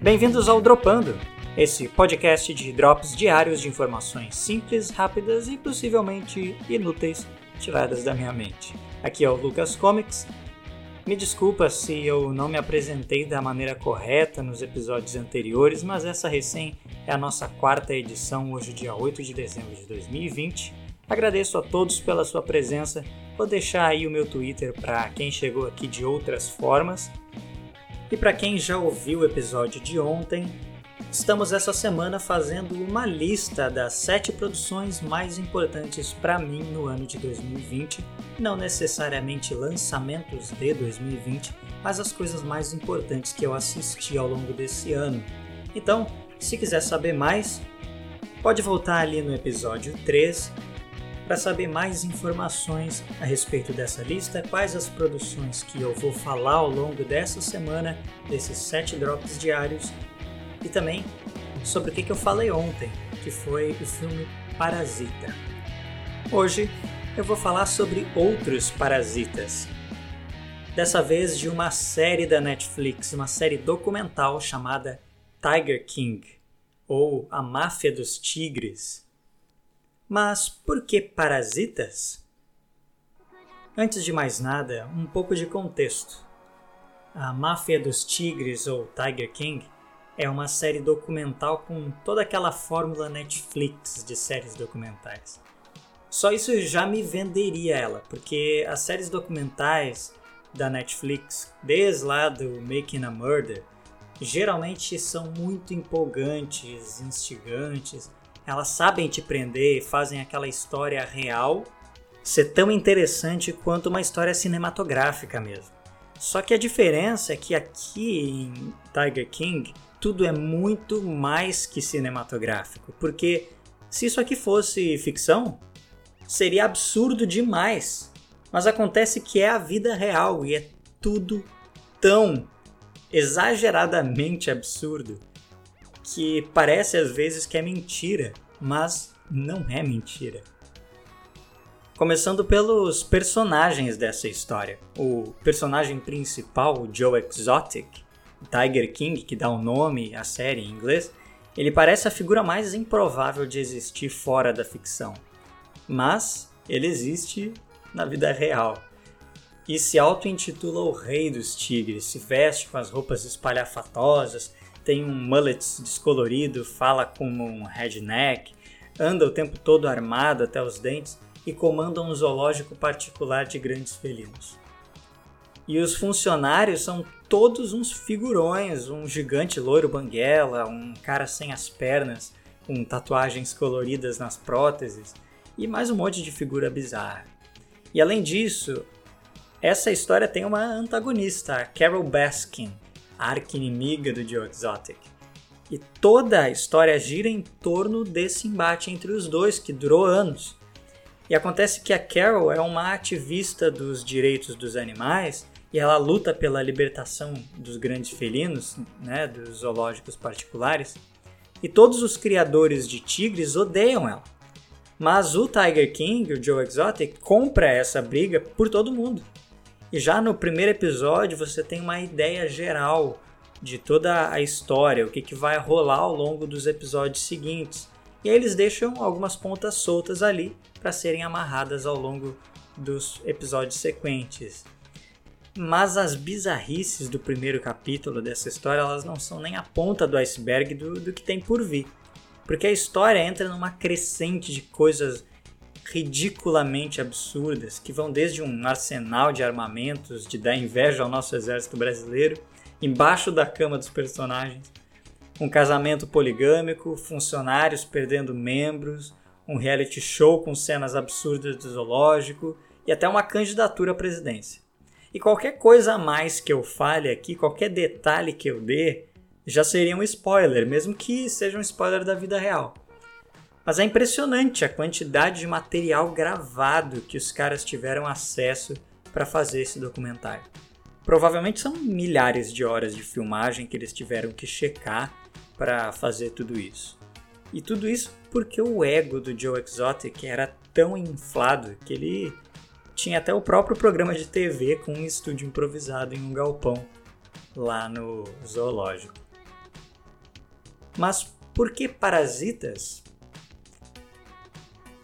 Bem-vindos ao Dropando, esse podcast de drops diários de informações simples, rápidas e possivelmente inúteis tiradas da minha mente. Aqui é o Lucas Comics. Me desculpa se eu não me apresentei da maneira correta nos episódios anteriores, mas essa recém é a nossa quarta edição, hoje, dia 8 de dezembro de 2020. Agradeço a todos pela sua presença. Vou deixar aí o meu Twitter para quem chegou aqui de outras formas. E para quem já ouviu o episódio de ontem, estamos essa semana fazendo uma lista das sete produções mais importantes para mim no ano de 2020, não necessariamente lançamentos de 2020, mas as coisas mais importantes que eu assisti ao longo desse ano. Então, se quiser saber mais, pode voltar ali no episódio 3 para saber mais informações a respeito dessa lista, quais as produções que eu vou falar ao longo dessa semana, desses 7 drops diários, e também sobre o que eu falei ontem, que foi o filme Parasita. Hoje eu vou falar sobre outros parasitas. Dessa vez de uma série da Netflix, uma série documental chamada Tiger King, ou A Máfia dos Tigres mas por que parasitas? Antes de mais nada, um pouco de contexto. A Máfia dos Tigres ou Tiger King é uma série documental com toda aquela fórmula Netflix de séries documentais. Só isso já me venderia ela, porque as séries documentais da Netflix, desde lá do Making a Murder, geralmente são muito empolgantes, instigantes elas sabem te prender, fazem aquela história real ser tão interessante quanto uma história cinematográfica mesmo. Só que a diferença é que aqui em Tiger King tudo é muito mais que cinematográfico, porque se isso aqui fosse ficção, seria absurdo demais. Mas acontece que é a vida real e é tudo tão exageradamente absurdo que parece às vezes que é mentira, mas não é mentira. Começando pelos personagens dessa história. O personagem principal, o Joe Exotic, Tiger King, que dá o nome à série em inglês, ele parece a figura mais improvável de existir fora da ficção. Mas ele existe na vida real. E se auto-intitula o Rei dos Tigres, se veste com as roupas espalhafatosas, tem um mullet descolorido, fala como um redneck, anda o tempo todo armado até os dentes e comanda um zoológico particular de grandes felinos. E os funcionários são todos uns figurões, um gigante loiro banguela, um cara sem as pernas, com tatuagens coloridas nas próteses e mais um monte de figura bizarra. E além disso, essa história tem uma antagonista, a Carol Baskin, arqui-inimiga do Joe Exotic. E toda a história gira em torno desse embate entre os dois, que durou anos. E acontece que a Carol é uma ativista dos direitos dos animais e ela luta pela libertação dos grandes felinos, né, dos zoológicos particulares. E todos os criadores de tigres odeiam ela. Mas o Tiger King, o Joe Exotic, compra essa briga por todo mundo. E já no primeiro episódio você tem uma ideia geral de toda a história, o que, que vai rolar ao longo dos episódios seguintes. E aí eles deixam algumas pontas soltas ali para serem amarradas ao longo dos episódios sequentes. Mas as bizarrices do primeiro capítulo dessa história elas não são nem a ponta do iceberg do, do que tem por vir. Porque a história entra numa crescente de coisas ridiculamente absurdas que vão desde um arsenal de armamentos de dar inveja ao nosso exército brasileiro, embaixo da cama dos personagens, um casamento poligâmico, funcionários perdendo membros, um reality show com cenas absurdas do zoológico e até uma candidatura à presidência. E qualquer coisa a mais que eu fale aqui, qualquer detalhe que eu dê, já seria um spoiler, mesmo que seja um spoiler da vida real. Mas é impressionante a quantidade de material gravado que os caras tiveram acesso para fazer esse documentário. Provavelmente são milhares de horas de filmagem que eles tiveram que checar para fazer tudo isso. E tudo isso porque o ego do Joe Exotic era tão inflado que ele tinha até o próprio programa de TV com um estúdio improvisado em um galpão lá no zoológico. Mas por que Parasitas?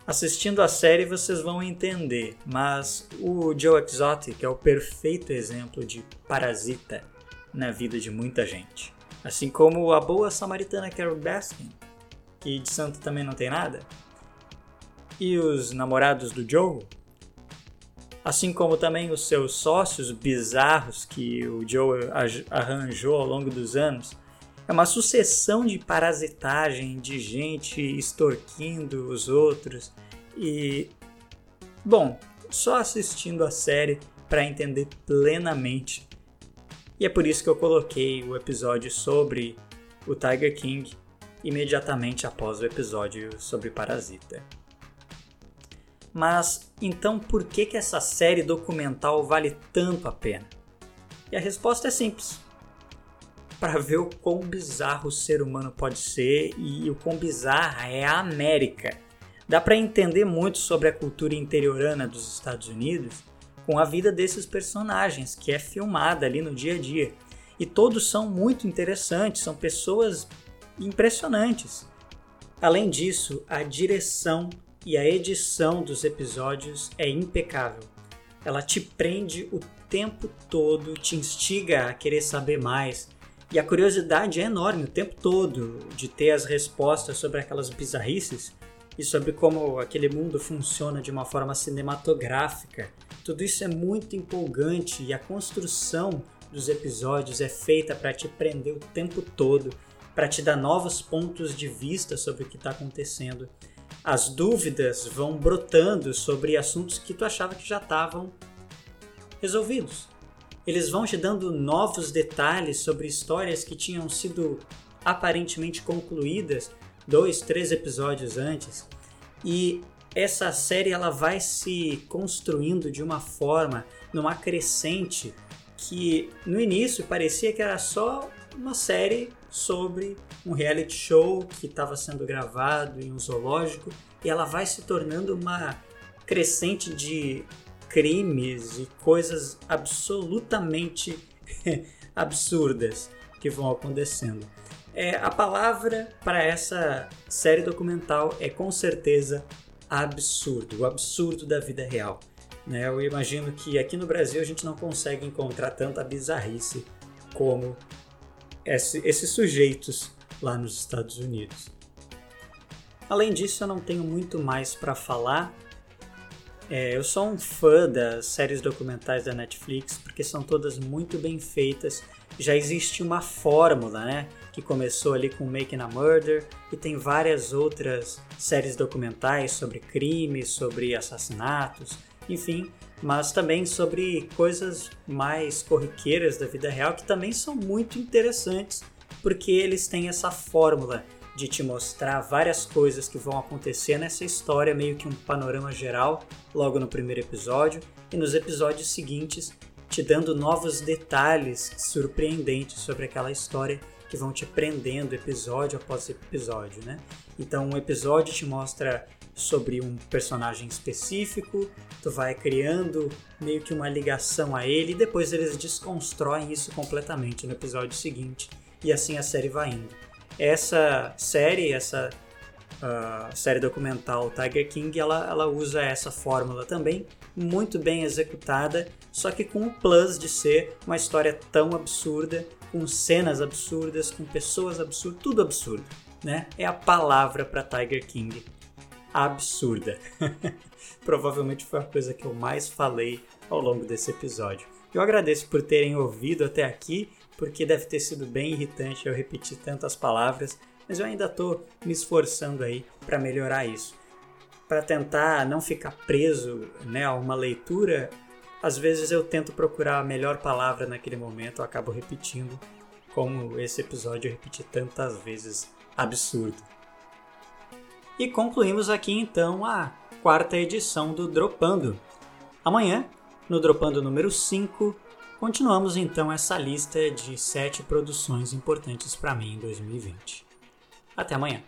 Assistindo a série vocês vão entender, mas o Joe Exotic é o perfeito exemplo de parasita na vida de muita gente. Assim como a boa samaritana Carol Baskin, que de santo também não tem nada. E os namorados do Joe, assim como também os seus sócios bizarros que o Joe arranjou ao longo dos anos, é uma sucessão de parasitagem, de gente extorquindo os outros e bom, só assistindo a série para entender plenamente. E é por isso que eu coloquei o episódio sobre o Tiger King imediatamente após o episódio sobre Parasita. Mas então por que que essa série documental vale tanto a pena? E a resposta é simples para ver o quão bizarro o ser humano pode ser e o quão bizarra é a América. Dá para entender muito sobre a cultura interiorana dos Estados Unidos com a vida desses personagens, que é filmada ali no dia a dia. E todos são muito interessantes, são pessoas impressionantes. Além disso, a direção e a edição dos episódios é impecável. Ela te prende o tempo todo, te instiga a querer saber mais, e a curiosidade é enorme o tempo todo de ter as respostas sobre aquelas bizarrices e sobre como aquele mundo funciona de uma forma cinematográfica. Tudo isso é muito empolgante e a construção dos episódios é feita para te prender o tempo todo, para te dar novos pontos de vista sobre o que está acontecendo. As dúvidas vão brotando sobre assuntos que tu achava que já estavam resolvidos eles vão te dando novos detalhes sobre histórias que tinham sido aparentemente concluídas dois, três episódios antes. E essa série ela vai se construindo de uma forma, numa crescente, que no início parecia que era só uma série sobre um reality show que estava sendo gravado em um zoológico e ela vai se tornando uma crescente de crimes e coisas absolutamente absurdas que vão acontecendo. É, a palavra para essa série documental é com certeza absurdo, o absurdo da vida real. Né? Eu imagino que aqui no Brasil a gente não consegue encontrar tanta bizarrice como esse, esses sujeitos lá nos Estados Unidos. Além disso, eu não tenho muito mais para falar é, eu sou um fã das séries documentais da Netflix porque são todas muito bem feitas. Já existe uma fórmula, né? Que começou ali com Making a Murder e tem várias outras séries documentais sobre crimes, sobre assassinatos, enfim, mas também sobre coisas mais corriqueiras da vida real que também são muito interessantes porque eles têm essa fórmula de te mostrar várias coisas que vão acontecer nessa história, meio que um panorama geral, logo no primeiro episódio, e nos episódios seguintes te dando novos detalhes surpreendentes sobre aquela história que vão te prendendo episódio após episódio, né? Então, um episódio te mostra sobre um personagem específico, tu vai criando meio que uma ligação a ele e depois eles desconstroem isso completamente no episódio seguinte e assim a série vai indo. Essa série, essa uh, série documental Tiger King, ela, ela usa essa fórmula também, muito bem executada, só que com o plus de ser uma história tão absurda, com cenas absurdas, com pessoas absurdas, tudo absurdo, né? É a palavra para Tiger King. Absurda. Provavelmente foi a coisa que eu mais falei ao longo desse episódio. Eu agradeço por terem ouvido até aqui porque deve ter sido bem irritante eu repetir tantas palavras, mas eu ainda estou me esforçando aí para melhorar isso. Para tentar não ficar preso né, a uma leitura, às vezes eu tento procurar a melhor palavra naquele momento, eu acabo repetindo, como esse episódio eu repeti tantas vezes absurdo. E concluímos aqui então a quarta edição do Dropando. Amanhã, no Dropando número 5, Continuamos então essa lista de 7 produções importantes para mim em 2020. Até amanhã!